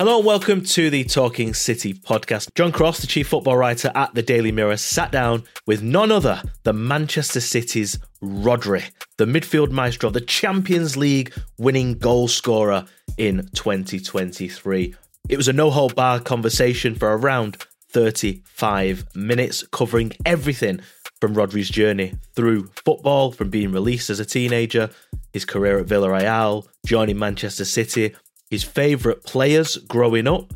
Hello and welcome to the Talking City podcast. John Cross, the chief football writer at the Daily Mirror, sat down with none other than Manchester City's Rodri, the midfield maestro, the Champions League winning goal scorer in 2023. It was a no hold bar conversation for around 35 minutes, covering everything from Rodri's journey through football, from being released as a teenager, his career at Villarreal, joining Manchester City, his favourite players growing up,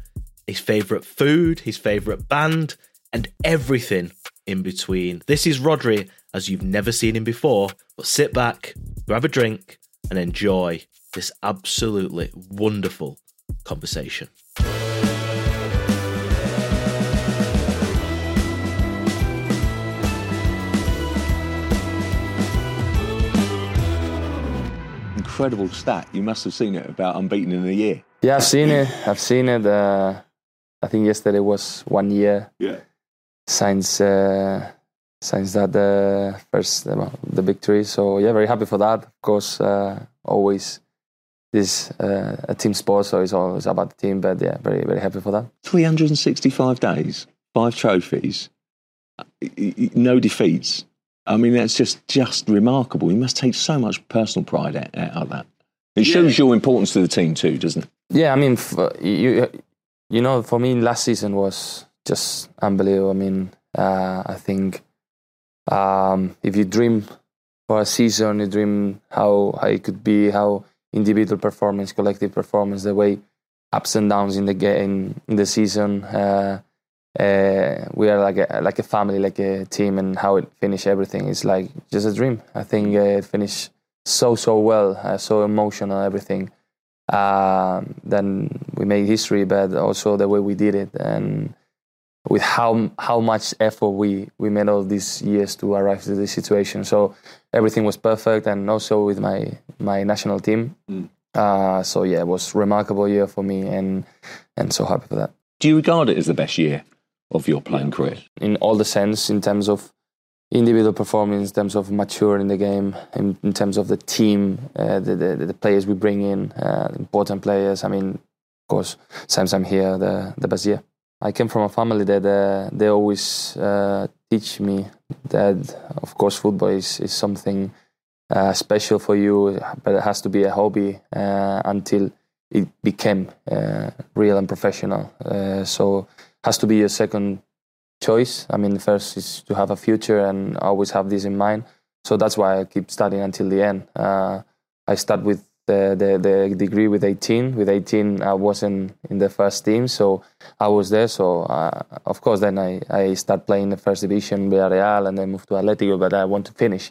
his favourite food, his favourite band, and everything in between. This is Rodri as you've never seen him before, but sit back, grab a drink, and enjoy this absolutely wonderful conversation. Incredible stat. You must have seen it about unbeaten in a year. Yeah, I've seen it. I've seen it. Uh, I think yesterday was one year Yeah. since uh, since that the first uh, the victory. So yeah, very happy for that. Of course, uh, always this uh, a team sport, so it's always about the team. But yeah, very very happy for that. 365 days, five trophies, uh, y- y- no defeats. I mean, that's just just remarkable. You must take so much personal pride out, out of that. It shows your importance to the team too, doesn't it? Yeah, I mean, f- you you know, for me, last season was just unbelievable. I mean, uh, I think um, if you dream for a season, you dream how, how it could be, how individual performance, collective performance, the way ups and downs in the game in the season. Uh, uh, we are like a like a family, like a team, and how it finished everything is like just a dream. I think uh, it finished so so well, uh, so emotional, everything. Um, then we made history, but also the way we did it, and with how how much effort we we made all these years to arrive to this situation. So everything was perfect, and also with my my national team. Mm. Uh, so yeah, it was remarkable year for me, and and so happy for that Do you regard it as the best year of your playing career? in all the sense in terms of individual performance, in terms of maturing the game, in, in terms of the team, uh, the, the the players we bring in, uh, important players. I mean, of course, since I'm here, the the best year. I came from a family that uh, they always uh, teach me that, of course, football is is something uh, special for you, but it has to be a hobby uh, until it became uh, real and professional. Uh, so has to be a second choice. I mean, first is to have a future and always have this in mind. So that's why I keep studying until the end. Uh, I start with the, the, the degree with 18. With 18, I wasn't in the first team, so I was there. So uh, of course, then I, I start playing the first division, Villarreal, and then move to Atletico. But I want to finish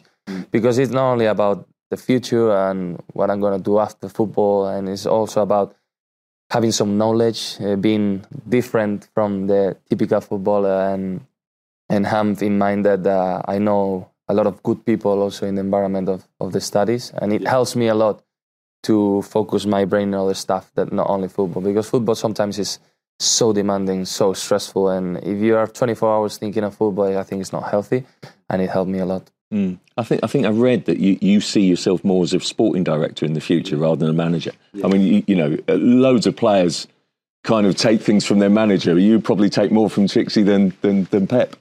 because it's not only about the future and what I'm gonna do after football, and it's also about having some knowledge, uh, being different from the typical footballer, and and have in mind that uh, I know a lot of good people also in the environment of, of the studies, and it helps me a lot to focus my brain on other stuff that not only football, because football sometimes is so demanding, so stressful, and if you are 24 hours thinking of football, I think it's not healthy, and it helped me a lot. Mm. I think I think I read that you, you see yourself more as a sporting director in the future rather than a manager. I mean, you, you know, uh, loads of players kind of take things from their manager. You probably take more from Txiki than than, than Pep.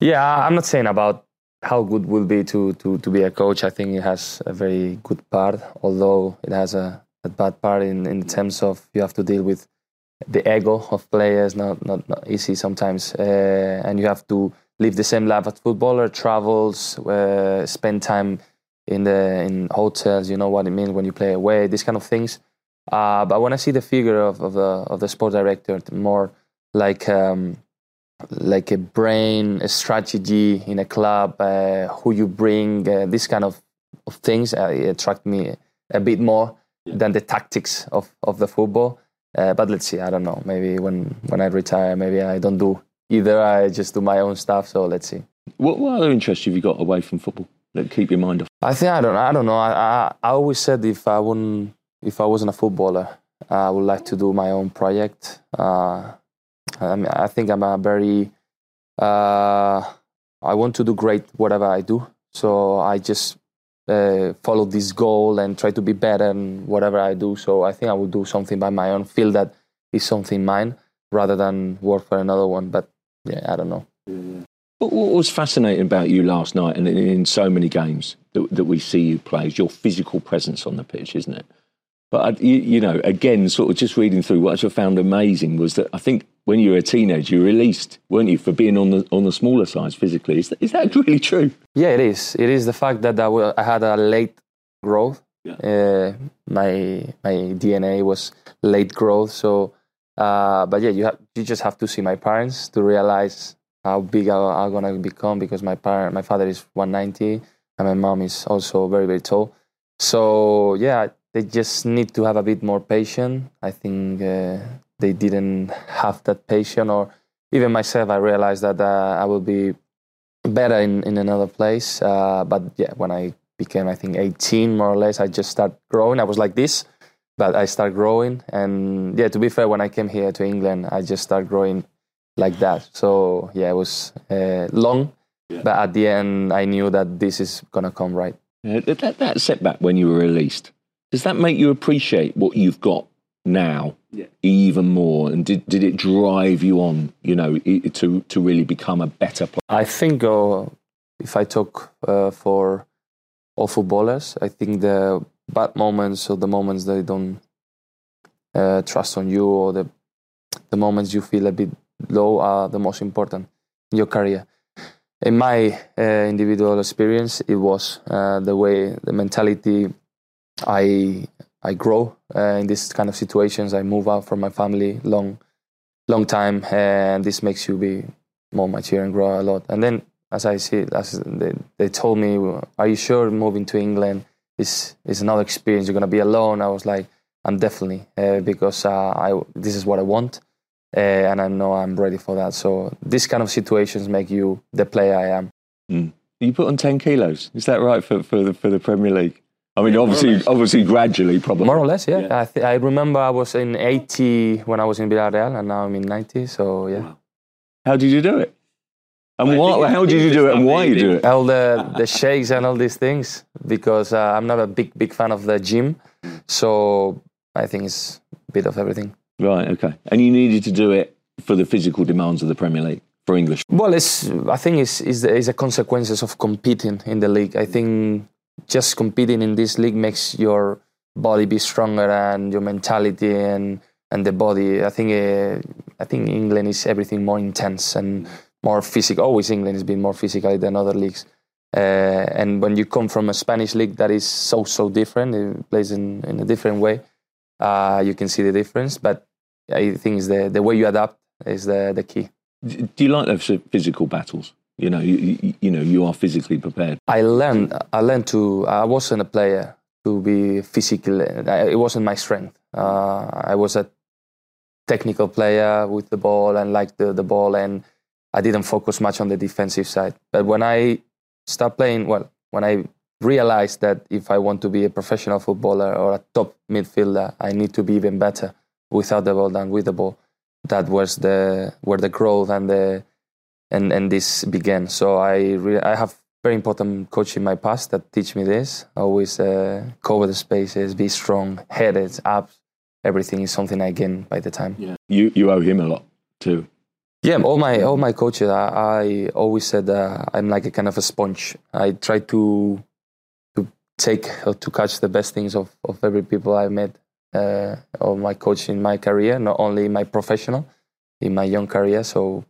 Yeah, I'm not saying about how good will be to, to, to be a coach. I think it has a very good part, although it has a, a bad part in, in terms of you have to deal with the ego of players, not not, not easy sometimes, uh, and you have to live the same life as footballer, travels, uh, spend time in the in hotels. You know what it means when you play away, these kind of things. Uh, but when I see the figure of, of the of the sport director, more like um, like a brain, a strategy in a club, uh, who you bring, uh, this kind of, of things uh, attract me a bit more than the tactics of, of the football. Uh, but let's see, I don't know. Maybe when, when I retire, maybe I don't do either. I just do my own stuff. So let's see. What, what other interests have you got away from football that keep your mind off? I think I don't. I don't know. I, I I always said if I wouldn't, if I wasn't a footballer, I would like to do my own project. Uh, I mean, I think I'm a very. Uh, I want to do great whatever I do. So I just uh, follow this goal and try to be better in whatever I do. So I think I will do something by my own. Feel that is something mine rather than work for another one. But yeah, I don't know. What, what was fascinating about you last night and in, in so many games that, that we see you play is your physical presence on the pitch, isn't it? But I, you, you know, again, sort of just reading through what I found amazing was that I think when you were a teenager, you were released, weren't you, for being on the on the smaller size physically? Is that, is that really true? Yeah, it is. It is the fact that I, I had a late growth. Yeah. Uh, my my DNA was late growth. So, uh, but yeah, you have you just have to see my parents to realize how big I, I'm gonna become because my parent, my father is 190 and my mom is also very very tall. So yeah, they just need to have a bit more patience. I think uh, they didn't have that patience, or even myself, I realized that uh, I will be better in, in another place. Uh, but yeah, when I became, I think, 18 more or less, I just started growing. I was like this, but I started growing. And yeah, to be fair, when I came here to England, I just started growing like that. So yeah, it was uh, long, but at the end, I knew that this is gonna come right. Uh, that, that, that setback when you were released, does that make you appreciate what you've got now even more? And did, did it drive you on, you know, to, to really become a better player? I think uh, if I talk uh, for all footballers, I think the bad moments or the moments they don't uh, trust on you or the the moments you feel a bit low are the most important in your career. In my uh, individual experience, it was uh, the way, the mentality I I grow uh, in this kind of situations. I move out from my family long, long time, and this makes you be more mature and grow a lot. And then, as I see, as they, they told me, "Are you sure moving to England is is another experience? You're gonna be alone." I was like, "I'm definitely uh, because uh, I this is what I want, uh, and I know I'm ready for that." So these kind of situations make you the player I am. You put on 10 kilos. Is that right for, for, the, for the Premier League? I mean, obviously, obviously, gradually, probably. More or less, yeah. I, th- I remember I was in 80 when I was in Villarreal, and now I'm in 90. So yeah, How did you do it? And why, how did you do it and why you do it? all the the shakes and all these things because uh, I'm not a big big fan of the gym. So I think it's a bit of everything. Right, okay. And you needed to do it for the physical demands of the Premier League, for English. Well, it's I think it's is the, is the consequences of competing in the league. I think just competing in this league makes your body be stronger and your mentality and and the body. I think uh, I think England is everything more intense and more physical. Always England has been more physical than other leagues. Uh, and when you come from a Spanish league that is so so different, it plays in, in a different way. Uh, you can see the difference, but I think it's the the way you adapt is the the key. Do you like those physical battles? You know, you, you, you know, you are physically prepared. I learned. I learned to. I wasn't a player to be physical. It wasn't my strength. Uh, I was a technical player with the ball and liked the, the ball, and I didn't focus much on the defensive side. But when I started playing, well, when I realized that if I want to be a professional footballer or a top midfielder, I need to be even better without the ball than with the ball. That was the where the growth and the and and this began. So I re- I have very important coach in my past that teach me this. Always uh, cover the spaces, be strong, headed, abs. Everything is something I gain by the time. Yeah. You, you owe him a lot too. Yeah, all my all my coaches, I, I always said uh, I'm like a kind of a sponge. I try to to take or to catch the best things of of every people I met, uh, of my coach in my career, not only my professional, in my young career. So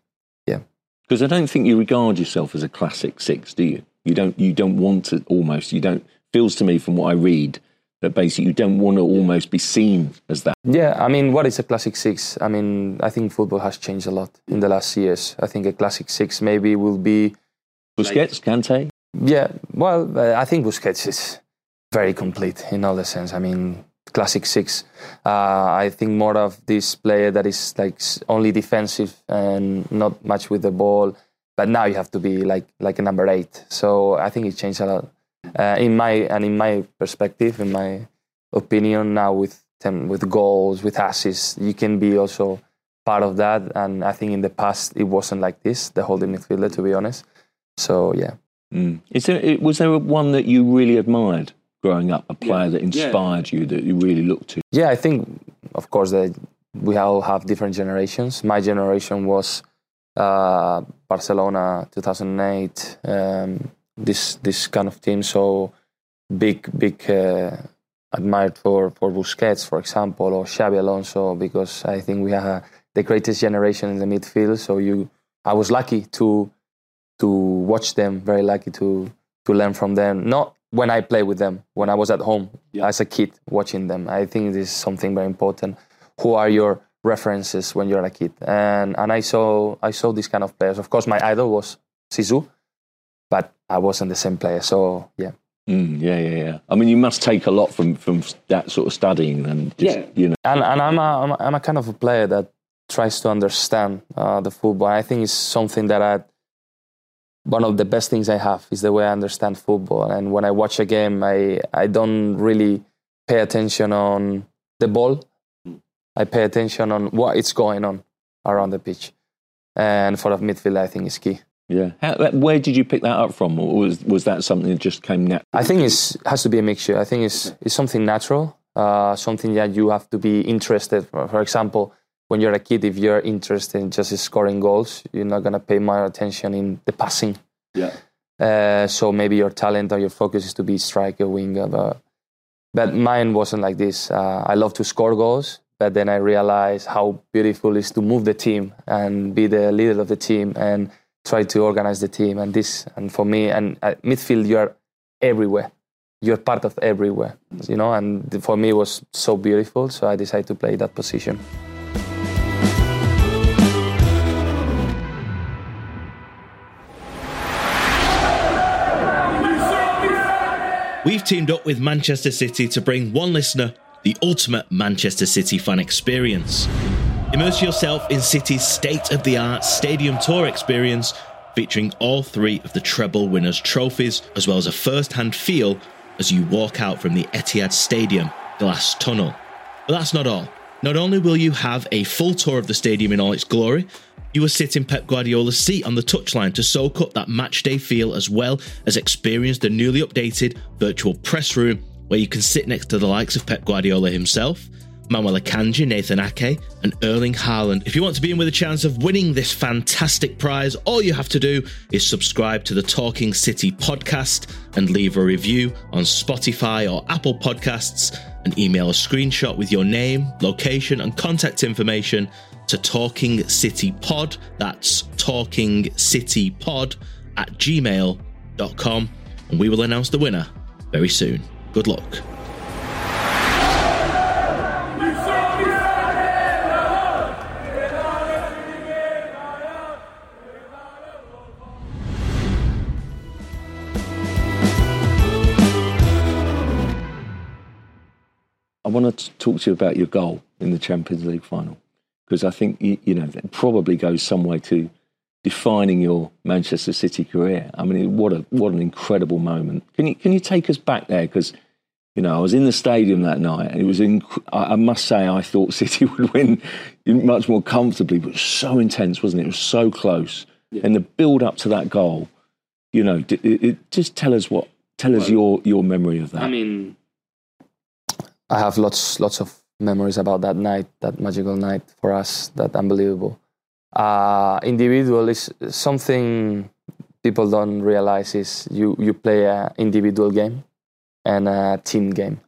yeah. Because I don't think you regard yourself as a classic six, do you? You don't. You don't want to almost. You don't. Feels to me from what I read that basically you don't want to almost be seen as that. Yeah, I mean, what is a classic six? I mean, I think football has changed a lot in the last years. I think a classic six maybe will be, Busquets, Kante. yeah, well, uh, I think Busquets is very complete in all the sense. I mean, classic six. Uh, I think more of this player that is like only defensive and not much with the ball. But now you have to be like like a number eight. So I think it changed a lot. Uh, in my and in my perspective, in my opinion, now with them, with goals, with assists, you can be also part of that. And I think in the past it wasn't like this. The holding midfielder, to be honest. So yeah. Mm. Is there? Was there one that you really admired growing up? A player that inspired you that you really looked to? Yeah, I think, of course, the we all have different generations. My generation was uh, Barcelona 2008, um, this this kind of team. So big, big uh, admired for for Busquets, for example, or Xabi Alonso, because I think we have the greatest generation in the midfield. So you, I was lucky to to watch them. Very lucky to to learn from them. Not when I play with them, when I was at home yeah. as a kid watching them. I think this is something very important. Who are your references when you're a kid? And and I saw I saw these kind of players. Of course, my idol was Zizou, but I wasn't the same player. So yeah. Mm, yeah, yeah, yeah. I mean, you must take a lot from from that sort of studying and just, yeah. you know. And and I'm a, I'm a I'm a kind of a player that tries to understand uh, the football. I think it's something that I one of the best things I have is the way I understand football. And when I watch a game, I, I don't really pay attention on the ball. I pay attention on what is going on around the pitch. And for a midfield, I think is key. Yeah. How, where did you pick that up from? Or was, was that something that just came natural? I think it has to be a mixture. I think it's, it's something natural, uh, something that you have to be interested. For, for example, when you're a kid, if you're interested in just scoring goals, you're not gonna pay more attention in the passing. Yeah. Uh, so maybe your talent or your focus is to be striker, winger, but but mine wasn't like this. Uh, I love to score goals, but then I realized how beautiful it is to move the team and be the leader of the team and try to organize the team. And this, and for me, and at midfield, you're everywhere. You're part of everywhere, you know. And for me, it was so beautiful. So I decided to play that position. We've teamed up with Manchester City to bring one listener the ultimate Manchester City fan experience. Immerse yourself in City's state of the art stadium tour experience featuring all three of the treble winners' trophies, as well as a first hand feel as you walk out from the Etihad Stadium glass tunnel. But that's not all. Not only will you have a full tour of the stadium in all its glory, you will sit in Pep Guardiola's seat on the touchline to soak up that matchday feel as well as experience the newly updated virtual press room where you can sit next to the likes of Pep Guardiola himself, Manuel Akanji, Nathan Ake, and Erling Haaland. If you want to be in with a chance of winning this fantastic prize, all you have to do is subscribe to the Talking City podcast and leave a review on Spotify or Apple Podcasts and email a screenshot with your name, location, and contact information to Talking City Pod. That's Talking City Pod at gmail.com. And we will announce the winner very soon. Good luck. Want to talk to you about your goal in the Champions League final because I think you, you know that probably goes some way to defining your Manchester City career. I mean, what a what an incredible moment. Can you can you take us back there? Because you know, I was in the stadium that night, and it was. Inc- I must say, I thought City would win much more comfortably, but it was so intense, wasn't it? It was so close, yeah. and the build up to that goal. You know, it, it, just tell us what. Tell well, us your your memory of that. I mean, I have lots lots of memories about that night, that magical night for us, that unbelievable. Uh, individual is something people don't realize is you, you play an individual game and a team game.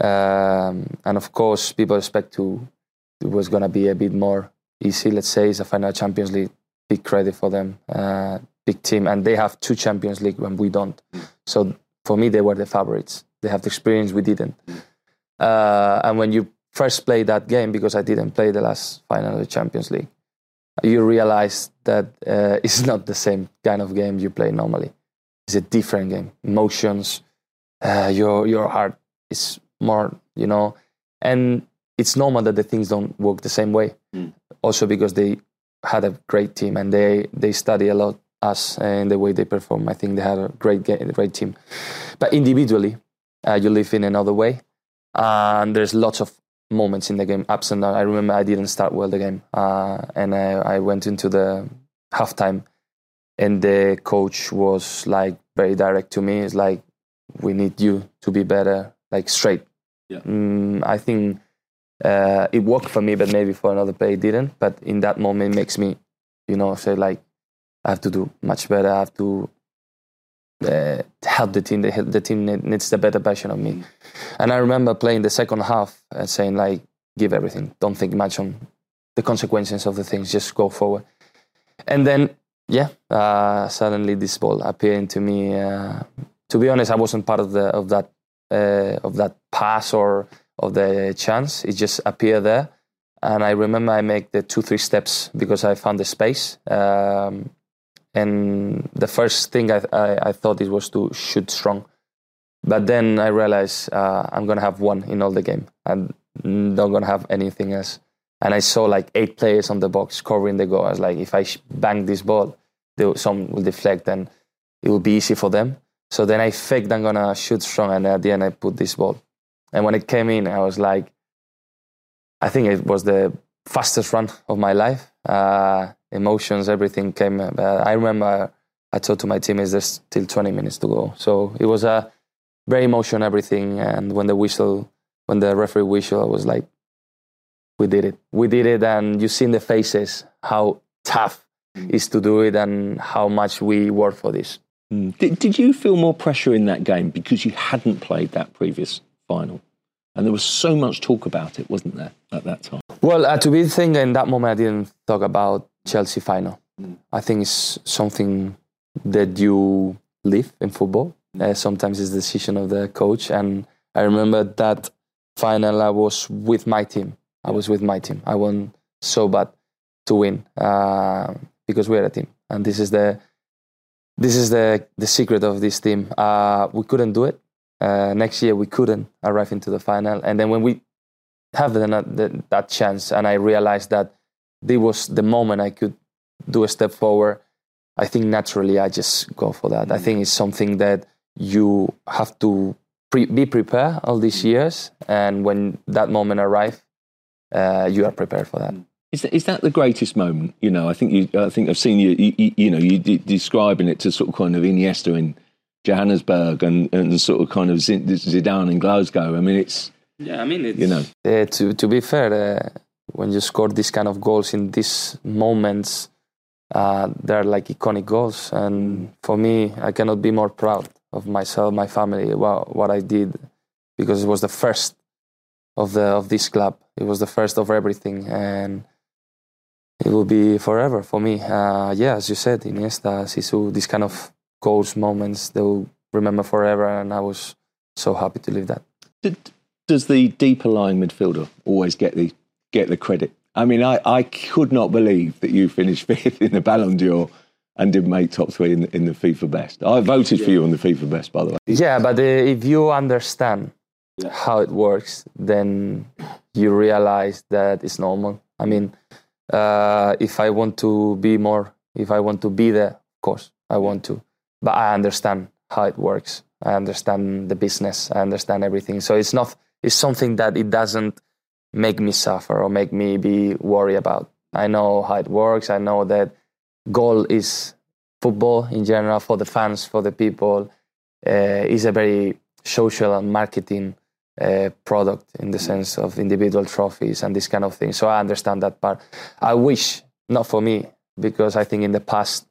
Um, and of course, people expect to it was to be a bit more easy. Let's say it's a final Champions League, big credit for them, uh, big team, and they have two Champions League when we don't. So for me, they were the favorites. They have the experience we didn't. Uh, and when you first play that game, because I didn't play the last final of the Champions League, you realize that uh, it's not the same kind of game you play normally. It's a different game. Emotions, uh, your your heart is more, you know, and it's normal that the things don't work the same way. Mm. Also because they had a great team and they they study a lot us and the way they perform. I think they had a great game, great team. But individually, uh, you live in another way and there's lots of moments in the game, ups and downs. I remember I didn't start well the game, uh, and I, I, went into the halftime, and the coach was like very direct to me. It's like, we need you to be better, like straight. Yeah. Mm, I think uh, it worked for me, but maybe for another player it didn't. But in that moment, it makes me, you know, say like, I have to do much better. I have to uh, help the team. The, the team needs the better version of me. And I remember playing the second half and saying like, give everything. Don't think much on the consequences of the things. Just go forward. And then, yeah, uh, suddenly this ball appeared to me. Uh, to be honest, I wasn't part of the of that uh, of that pass or of the chance. It just appeared there. And I remember I make the two, three steps because I found the space. Um, and the first thing I, I, I, thought it was to shoot strong. But then I realized uh, I'm to have one in all the game. I'm not to have anything else. And I saw like eight players on the box covering the goal. I was like, if I bang this ball, some will deflect and it will be easy for them. So then I faked I'm to shoot strong. And at the end, I put this ball. And when it came in, I was like, I think it was the fastest run of my life. Uh, emotions, everything came. Uh, I remember I told to my teammates there's still 20 minutes to go. So it was a very emotional, everything. And when the whistle, when the referee whistle, I was like, we did it. We did it. And you see in the faces how tough mm. is to do it and how much we work for this. Mm. Did, did you feel more pressure in that game because you hadn't played that previous final. And there was so much talk about it, wasn't there, at that time? Well, uh, to be the thing, in that moment, I didn't talk about Chelsea final. Mm. I think it's something that you live in football. Uh, sometimes it's the decision of the coach. And I remember that final, I was with my team. I was with my team. I want so bad to win uh, because we're a team. And this is the this is the the secret of this team. Uh, we couldn't do it uh, next year we couldn't arrive into the final, and then when we have the, the, that chance, and I realized that this was the moment I could do a step forward. I think naturally I just go for that. I think it's something that you have to pre- be prepared all these years, and when that moment arrives, uh, you are prepared for that. Is that, is that the greatest moment? You know, I think you. I think I've seen you. You, you know, you describing it to sort of kind of Iniesta in Johannesburg and, and sort of kind of Zidane in Glasgow. I mean, it's yeah. I mean, it's, you know, uh, to to be fair, uh, when you score these kind of goals in these moments, uh, they're like iconic goals. And for me, I cannot be more proud of myself, my family, what what I did, because it was the first of the of this club. It was the first of everything, and it will be forever for me. Uh, yeah, as you said, Iniesta, Zizou, this kind of goals, moments they'll remember forever. And I was so happy to live that. Did, does the deeper lying midfielder always get the get the credit? I mean, I, I could not believe that you finished fifth in the Ballon d'Or and didn't make top three in the, in the FIFA best. I voted yeah. for you on the FIFA best, by the way. Yeah, but uh, if you understand yeah. how it works, then you realize that it's normal. I mean, uh, if I want to be more, if I want to be there, of course, I want to but I understand how it works. I understand the business. I understand everything. So it's not it's something that it doesn't make me suffer or make me be worried about. I know how it works. I know that goal is football in general for the fans, for the people. Uh, is a very social and marketing uh, product in the sense of individual trophies and this kind of thing. So I understand that part. I wish not for me because I think in the past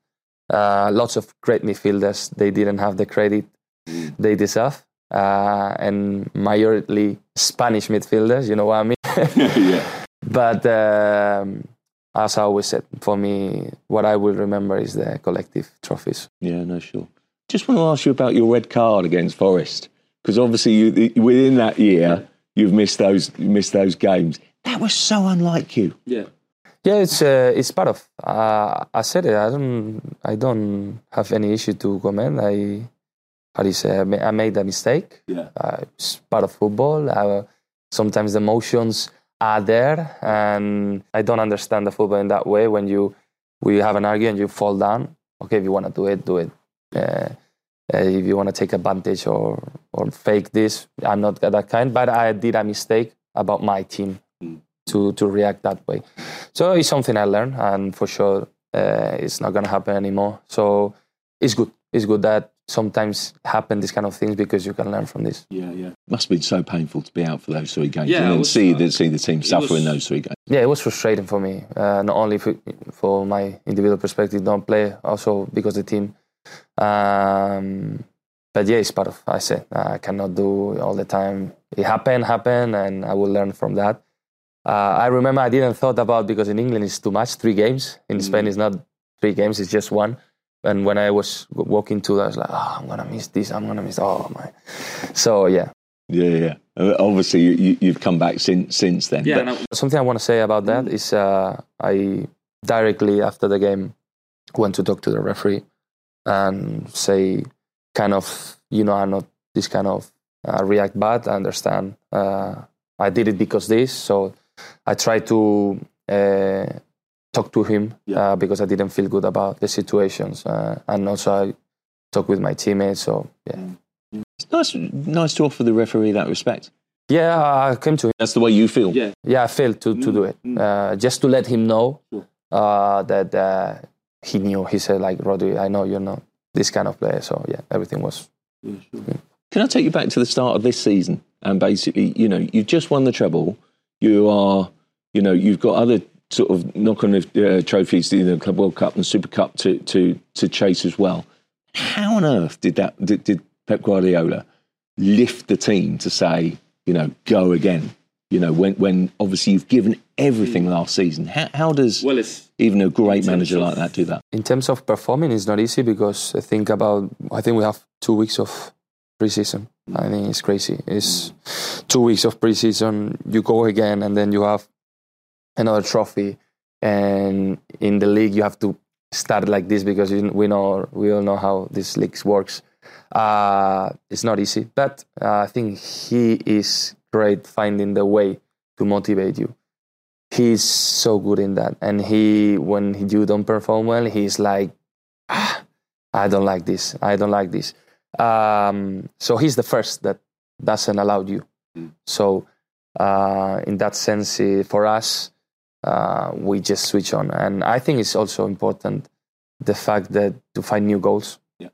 uh, lots of great midfielders, they didn't have the credit they deserve. Uh, and majorly Spanish midfielders, you know what I mean? yeah. But um, as I always said, for me, what I will remember is the collective trophies. Yeah, no, sure. Just want to ask you about your red card against Forest, because obviously you, within that year you've missed those missed those games. That was so unlike you. Yeah. Yeah, it's uh, it's part of. Uh, I said it. I don't. I don't have any issue to comment. I how do you say? I made a mistake. Yeah, uh, it's part of football. Uh, sometimes the emotions are there, and I don't understand the football in that way. When you we have an argument, you fall down. Okay, if you want to do it, do it. Uh, uh, if you want to take advantage or or fake this, I'm not that kind. But I did a mistake about my team to to react that way. So it's something I learned, and for sure uh, it's not gonna happen anymore. So it's good. It's good that sometimes happen these kind of things because you can learn from this. Yeah, yeah. Must have been so painful to be out for those three games Yeah, and then see the see the team suffer in those three games. Yeah, it was frustrating for me, uh, not only for, for my individual perspective, don't play, also because the team. Um, but yeah, it's part of. I said I cannot do all the time. It happened, happened, and I will learn from that. Uh, I remember I didn't thought about because in England it's too much, three games. In Spain it's not three games; it's just one. And when I was walking to, that, I was like, "Oh, I'm gonna miss this. I'm gonna miss." Oh my! So yeah, Yeah, yeah. Uh, Obviously, you, you, you've come back since since then. Yeah, But- something I want to say about that is uh, I directly after the game went to talk to the referee and say, kind of, you know, I'm not this kind of uh, react bad. I understand. Uh, I did it because this. So I tried to uh, talk to him Yeah. uh, because I didn't feel good about the situations, uh, and also I talked with my teammates. So yeah, it's nice, nice to offer the referee that respect. yeah, I came to him. That's the way you feel. yeah. Yeah, I failed to, to do it. Mm, mm. Uh, just to let him know uh, that uh, he knew. He said, like, Rodri, I know you're not this kind of player. So, yeah, everything was. yeah sure. Can I take you back to the start of this season? And basically, you know, you've just won the treble. You are, you know, you've got other sort of knock on uh, trophies, you know, Club World Cup and Super Cup to to to chase as well. How on earth did that did, did Pep Guardiola lift the team to say, you know, go again? You know, when when obviously you've given everything last season. How, how does Well, it's even a great manager like that do that? In terms of performing, it's not easy because I think about, I think we have two weeks of preseason. I think it's crazy. It's two weeks of preseason. You go again, and then you have another trophy. And in the league, you have to start like this because we know we all know how this league works. Uh, it's not easy, but uh, I think he is great finding the way to motivate you. He's so good in that, and he when you don't perform well, he's like, ah, I don't like this. I don't like this. Um, so he's the first that doesn't allow you. Mm. So uh, in that sense, eh, for us, uh, we just switch on, and I think it's also important the fact that to find new goals. Yeah.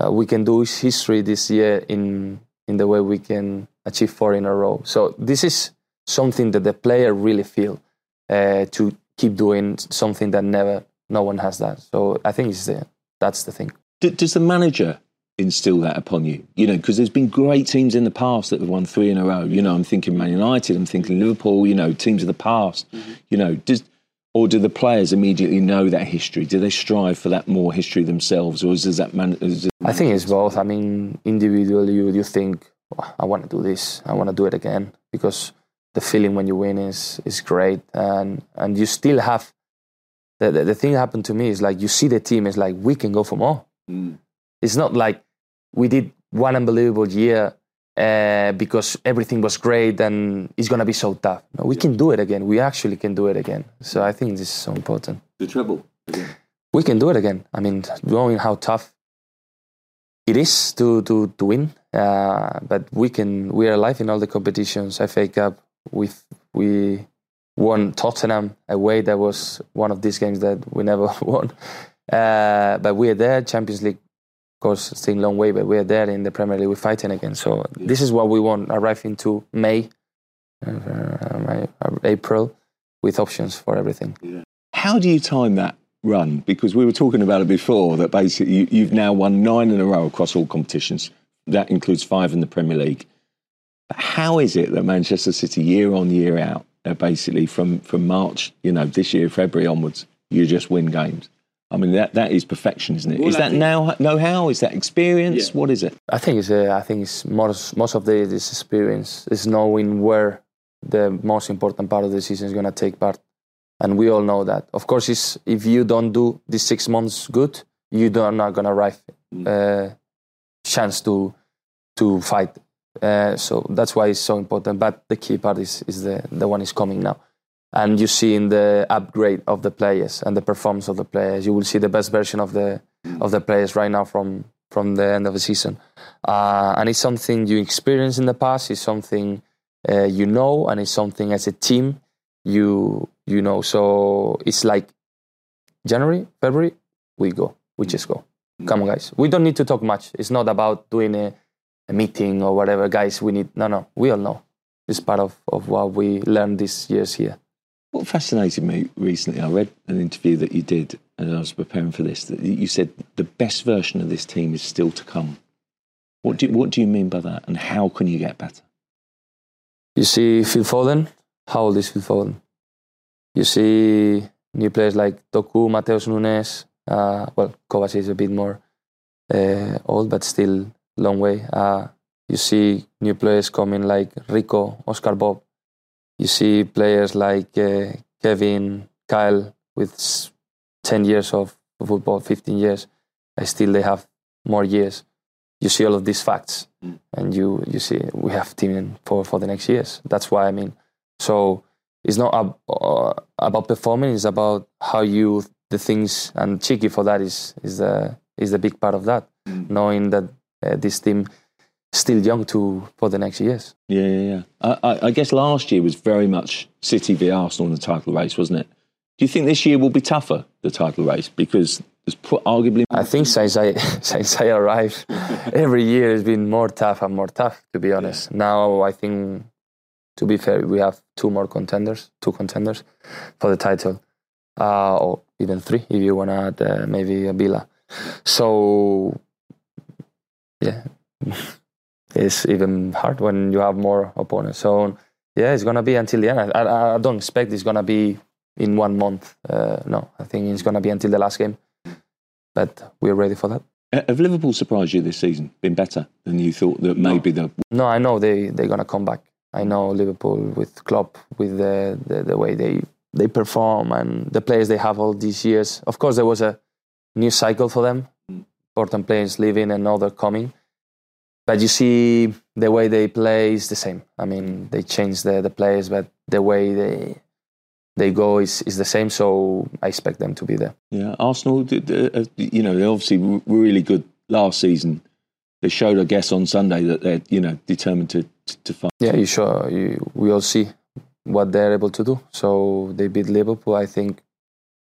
Uh, we can do history this year in in the way we can achieve four in a row. So this is something that the player really feel uh, to keep doing something that never no one has that. So I think it's the that's the thing. Does the manager instill that upon you? You know, because there's been great teams in the past that have won three in a row. You know, I'm thinking Man United, I'm thinking Liverpool. You know, teams of the past. You know, does or do the players immediately know that history? Do they strive for that more history themselves, or is that man? Is it, I think it's both. I mean, individually, you you think "Oh, I want to do this, I want to do it again because the feeling when you win is is great, and and you still have the the, the thing happened to me is like you see the team is like we can go for more. Mm. It's not like we did one unbelievable year uh, because everything was great and it's gonna be so tough. No, we can do it again. We actually can do it again. So I think this is so important the treble. Again. we can do it again. I mean, knowing how tough it is to to to win, uh, but we can. We are alive in all the competitions. FA Cup, we we won Tottenham away. That was one of these games that we never won. Uh, but we are there. Champions League, course, still a long way, but we are there in the Premier League. We're fighting again. So this is what we want. Arrive into May, uh, April, with options for everything. how do you time that run? Because we were talking about it before that basically you, you've now won nine in a row across all competitions. That includes five in the Premier League. But how is it that Manchester City, year on year out, uh, basically from from March, you know, this year February onwards, you just win games? I mean, that that is perfection, isn't it? Is Well, I that now know how? Is that experience? Yeah. What is it? I think it's uh, I think it's most most of the this experience is knowing where the most important part of the season is going to take part, and we all know that. Of course, it's, if you don't do these six months good, you are not going to arrive uh, chance to to fight. Uh, so that's why it's so important. But the key part is is the the one is coming now, and you see in the upgrade of the players and the performance of the players, you will see the best version of the of the players right now from from the end of the season. Uh, and it's something you experienced in the past. It's something uh, you know, and it's something as a team you you know. So it's like January, February, we go, we just go. Come on, guys. We don't need to talk much. It's not about doing a, a meeting or whatever, guys. We need no, no. We all know. It's part of, of what we learned these years here. What fascinated me recently, I read an interview that you did, and I was preparing for this. That you said the best version of this team is still to come. What do what do you mean by that, and how can you get better? You see Phil Foden. How old is Phil Foden? You see new players like Doku, Matheus Nunes. Uh, well, Kovacic is a bit more uh, old, but still long way. Uh, you see new players coming like Rico, Oscar Bobb. You see players like uh, Kevin, Kyle with 10 years of football, 15 years. Still they have more years. You see all of these facts Mm. and you, you see we have team for, for the next years. That's why I mean. So it's not ab- uh, about performing, it's about how you, the things, and Txiki for that is, is, the, is the big part of that. Mm. Knowing that uh, this team still young to for the next years. Yeah, yeah, yeah. I, I, I guess last year was very much City v Arsenal in the title race, wasn't it? Do you think this year will be tougher, the title race, because there's put arguably I think since I since I arrived, every year has been more tough and more tough. To be honest, now I think, to be fair, we have two more contenders, two contenders for the title, uh, or even three if you want to add uh, maybe a Villa. So, yeah, it's even hard when you have more opponents. So, yeah, it's gonna be until the end. I, I, I don't expect it's gonna be in one month. Uh, no, I think it's gonna be until the last game but we're ready for that. Uh, Have Liverpool surprised you this season? Been better than you thought that maybe the No, I know they they're gonna come back. I know Liverpool with Klopp with the, the the way they they perform and the players they have all these years. Of course, there was a new cycle for them. Important players leaving and other coming, but you see the way they play is the same. I mean, they change the the players, but the way they they go is, is the same. So I expect them to be there. yeah Arsenal? uh, You know, they're obviously w- really good last season. They showed, I guess, on Sunday that they're you know determined to to, to fight. Yeah, you sure you, we all see what they're able to do. So they beat Liverpool, I think,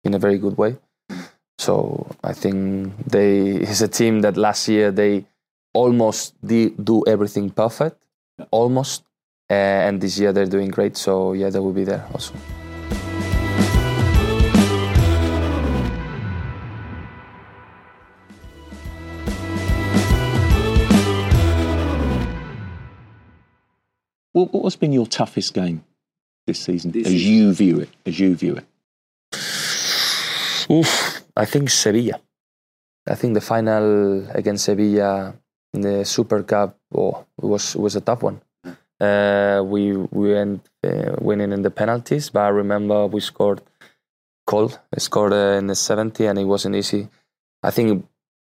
in a very good way. So I think they is a team that last year they almost did do everything perfect, almost, uh, and this year they're doing great. So yeah, they will be there also. What, what's been your toughest game this season, This as season? you view it? As you view it? Oof, I think Sevilla. I think the final against Sevilla in the Super Cup oh, it was was a tough one. Uh, we we went uh, winning in the penalties, but I remember we scored. Cole scored uh, in the 70, and it wasn't easy. I think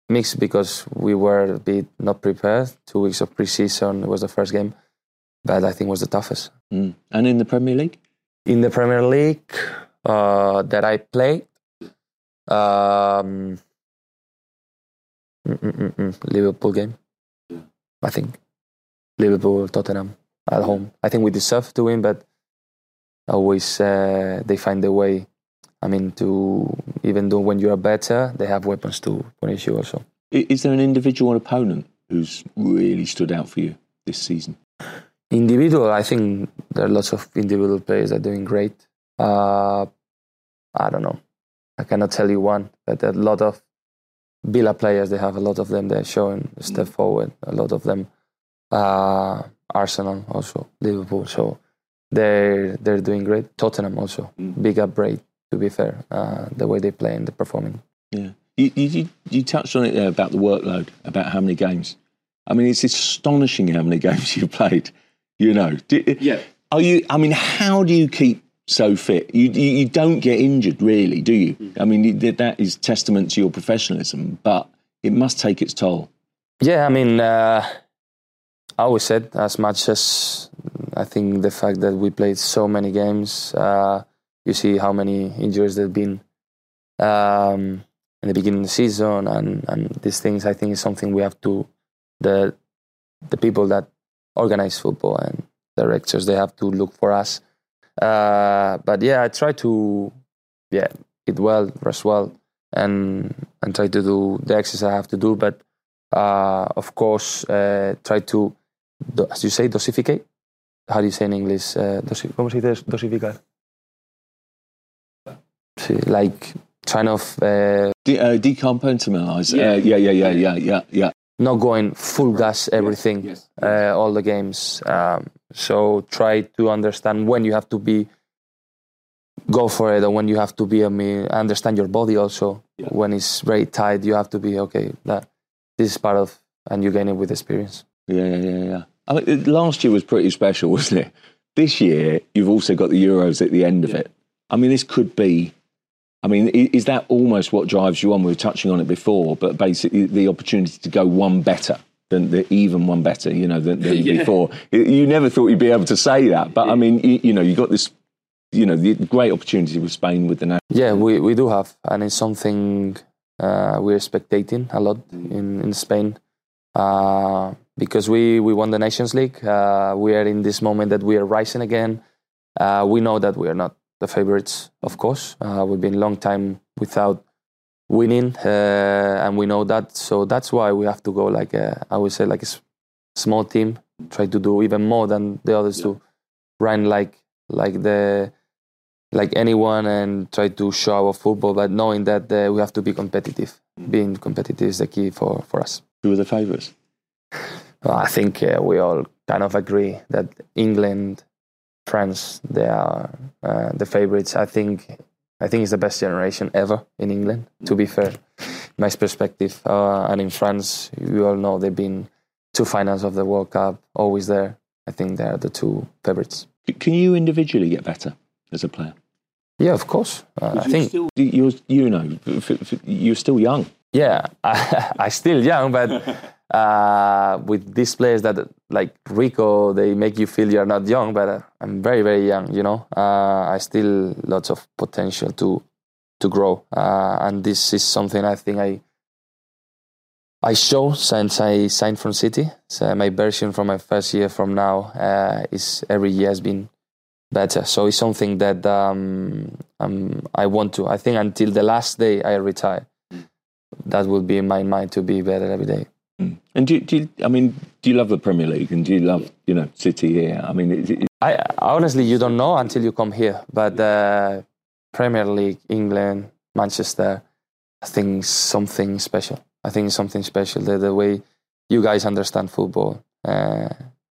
mixed because we were a bit not prepared. Two weeks of preseason it was the first game, but I think was the toughest Mm. And in the Premier League? in the Premier League uh, that I played. Um, mm, mm, mm, Liverpool game, I think. Liverpool, Tottenham at home. I think we deserve to win, but always uh, they find a way. I mean, to even though when you are better, they have weapons to punish you also. Is there an individual opponent who's really stood out for you this season? Individual, I think there are lots of individual players that are doing great. Uh, I don't know. I cannot tell you one, but a lot of Villa players, they have a lot of them. They're showing a step forward. A lot of them, uh, Arsenal also, Liverpool. So they're they're doing great. Tottenham also, Mm. big upgrade. To be fair, uh, the way they play and the performing. Yeah. You, you, you- you touched on it there about the workload, about how many games. I mean, it's astonishing how many games you've played. You know, Do- Yeah. Are you? I mean, how do you keep so fit? You you, you don't get injured, really, do you? I mean, that that is testament to your professionalism, but it must take its toll. Yeah, I mean, uh, I always said as much as I think the fact that we played so many games, uh, you see how many injuries there've been um, in the beginning of the season, and, and these things. I think is something we have to the the people that organize football and directors they have to look for us. Uh, but yeah, I try to yeah eat well, rest well. and and try to do the exercise I have to do. But uh, of course, uh, try to, do- as you say, dosificate. How do you say in English? Uh, dosi- ¿Cómo se dice dosificar? Sí, like trying of uh, De- uh, decompartmentalize. Yeah. Uh, yeah, yeah, yeah, yeah, yeah, yeah. not going full gas everything Yes. uh, all the games um, so try to understand when you have to be go for it and when you have to be i mean understand your body also Yeah. when it's very tight you have to be okay that this is part of and you gain it with experience Yeah, yeah, yeah, yeah. I mean, last year was pretty special, wasn't it? This year, you've also got the Euros at the end of Yeah. it. I mean, this could be. I mean, is that almost what drives you on? We were touching on it before, but basically the opportunity to go one better than the even one better, you know, than, than Yeah. before. You never thought you'd be able to say that, but I mean, you, you know, you got this, you know, the great opportunity with Spain with the national. yeah we, we do have and it's something uh, we're spectating a lot in, in spain uh, because we, we won the nations league uh, we are in this moment that we are rising again uh, we know that we are not the favorites of course uh, we've been a long time without winning uh, and we know that so that's why we have to go like a, i would say like a s- small team try to do even more than the others to run like like the like anyone and try to show our football, but knowing that uh, we have to be competitive. Being competitive is the key for, for us. Who were the favourites? Well, I think uh, we all kind of agree that England, France, they are uh, the favorites. I think I think it's the best generation ever in England. To be fair, my perspective, uh, and in France, you all know they've been two finals of the World Cup, always there. I think they are the two favorites. Can you individually get better as a player? Yeah, of course. Uh, I think still- You're, you know, f- f- you're still young. Yeah, I, I still young, but uh, with these players that like Rico, they make you feel you're not young, but uh, I'm very very young. You know, uh, I still lots of potential to to grow, uh, and this is something I think I I show since I signed from City. So my version from my first year from now uh, is every year has been better. So it's something that um, um, I want to. I think until the last day I retire that would be in my mind to be better every day. Mm. And do, you- do you, I mean, do you love the Premier League and do you love, you know, City here? I mean, it, it, I honestly, you don't know until you come here. But uh, Premier League, England, Manchester, I think something special. I think something special. The, the way you guys understand football, uh,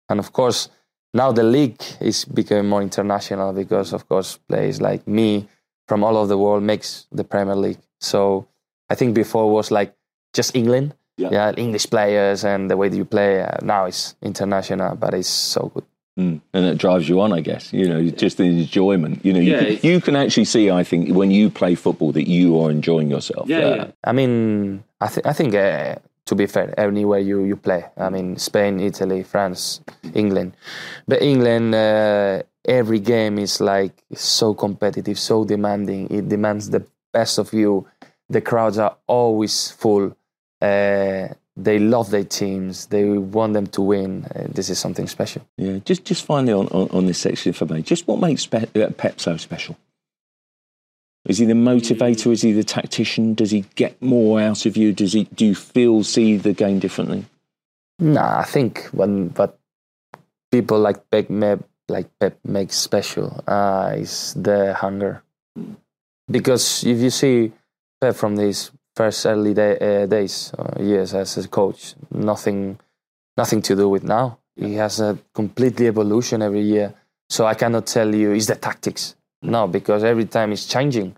and of course, now the league is becoming more international because, of course, players like me from all over the world makes the Premier League. So I think before was like just England, Yeah. yeah, English players and the way that you play. Uh, now it's international, but it's so good. mm, and it drives you on, I guess, you know, just the enjoyment. You know, you, Yeah, can, you can actually see, I think, when you play football that you are enjoying yourself. Yeah, yeah. I mean, I, th- I think uh, to be fair, anywhere you, you play, I mean, Spain, Italy, France, England, but England, uh, every game is like so competitive, so demanding. It demands the best of you. The crowds are always full. Uh, they love their teams. They want them to win. Uh, this is something special. Yeah, just just finally on, on, on this section for me, just what makes Pe- uh, Pep so special? Is he the motivator? Is he the tactician? Does he get more out of you? Does he? Do you feel see the game differently? Nah, I think when but people like Pep, like Pep makes special uh, is the hunger. Because if you see from these first early day, uh, days, uh, years as a coach, nothing, nothing to do with now. He has a completely evolution every year. So I cannot tell you is the tactics. No, because every time it's changing.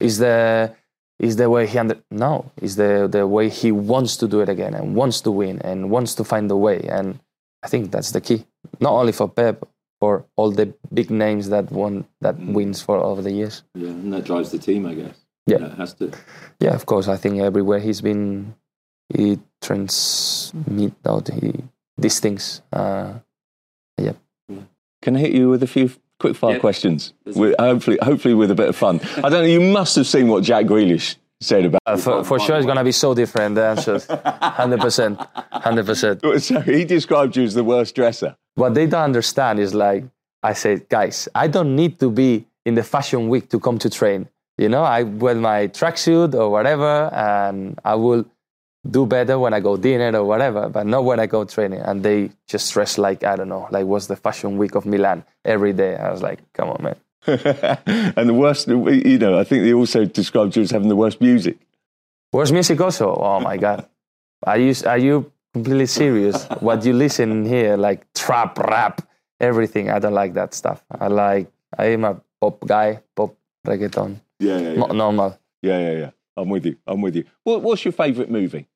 Is the is the way he under no is the the way he wants to do it again and wants to win and wants to find a way and I think that's the key not only for Pep for all the big names that won that wins for over the years Yeah, and that drives the team, I guess. Yeah. it has to. yeah of course I think everywhere he's been he transmit out he these things uh, Can I hit you with a few quick fire Yeah. questions? With, hopefully, hopefully with a bit of fun. I don't know. You must have seen what Jack Grealish said about. uh, for, for sure it's gonna be so different the answers 100% 100% So he described you as the worst dresser. what they don't understand is like I said, guys, I don't need to be in the fashion week to come to train. You know, I wear my tracksuit or whatever, and I will do better when I go dinner or whatever, but not when I go training. And they just dress like I don't know, like was the fashion week of Milan every day. I was like, come on, man. and the worst, you know, I think they also described you as having the worst music. Worst music also. Oh my god, are you are you completely serious? what you listen here, like trap, rap, everything. I don't like that stuff. I like. I am a pop guy, pop reggaeton. Yeah, yeah, yeah. Not normal. Yeah, yeah, yeah. I'm with you. I'm with you. What, what's your favourite movie?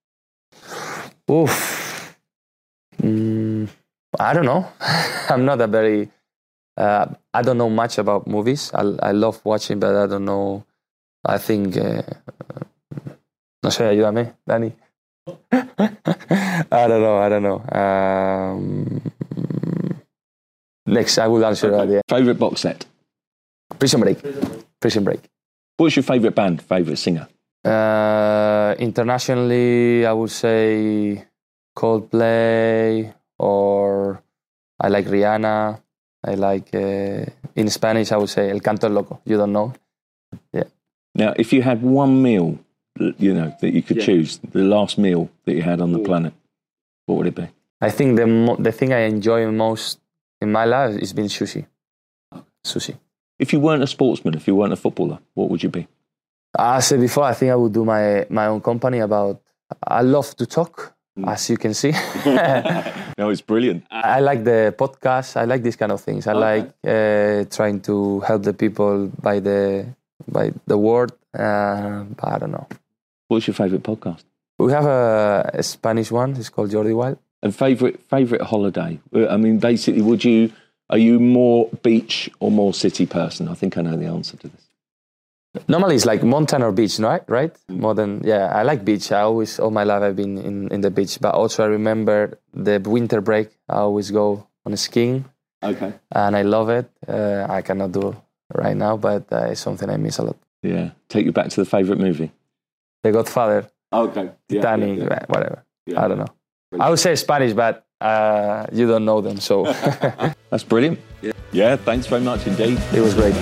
Oof. Mm, I don't know. I'm not a very. Uh, I don't know much about movies. I, I love watching, but I don't know. I think. Uh, no sé, ayúdame, Dani. I don't know. I don't know. Um, next, I will answer okay. Favorite box set? Prison Break. Prison Break. What's your favorite band? Favorite singer? Uh, internationally, I would say Coldplay or I like Rihanna. I like uh, in Spanish. I would say El Canto Loco. You don't know? Yeah. Now, if you had one meal, you know that you could yeah. choose, the last meal that you had on the Ooh. planet, what would it be? I think the mo- the thing I enjoy most in my life is being sushi. Sushi. If you weren't a sportsman, if you weren't a footballer, what would you be? I said before, I think I would do my my own company about. I love to talk, mm. as you can see. no, it's brilliant. I like the podcast. I like these kind of things. I okay. like uh, trying to help the people by the by the word. Uh, but I don't know. What's your favorite podcast? We have a, a Spanish one. It's called Jordi Wild. And favorite favorite holiday? I mean, basically, would you are you more beach or more city person? I think I know the answer to this. Normally it's like mountain or beach, right? Right? More than yeah, I like beach. I always all my life I've been in, in the beach. But also I remember the winter break. I always go on a skiing. Okay. And I love it. Uh, I cannot do right now, but uh, it's something I miss a lot. Yeah. Take you back to the favorite movie. The Godfather. Okay. Yeah, Titanic, yeah, yeah. whatever. I don't know. Brilliant. I would say Spanish, but uh, you don't know them, so. That's brilliant. Yeah. yeah. Thanks very much indeed. It was great.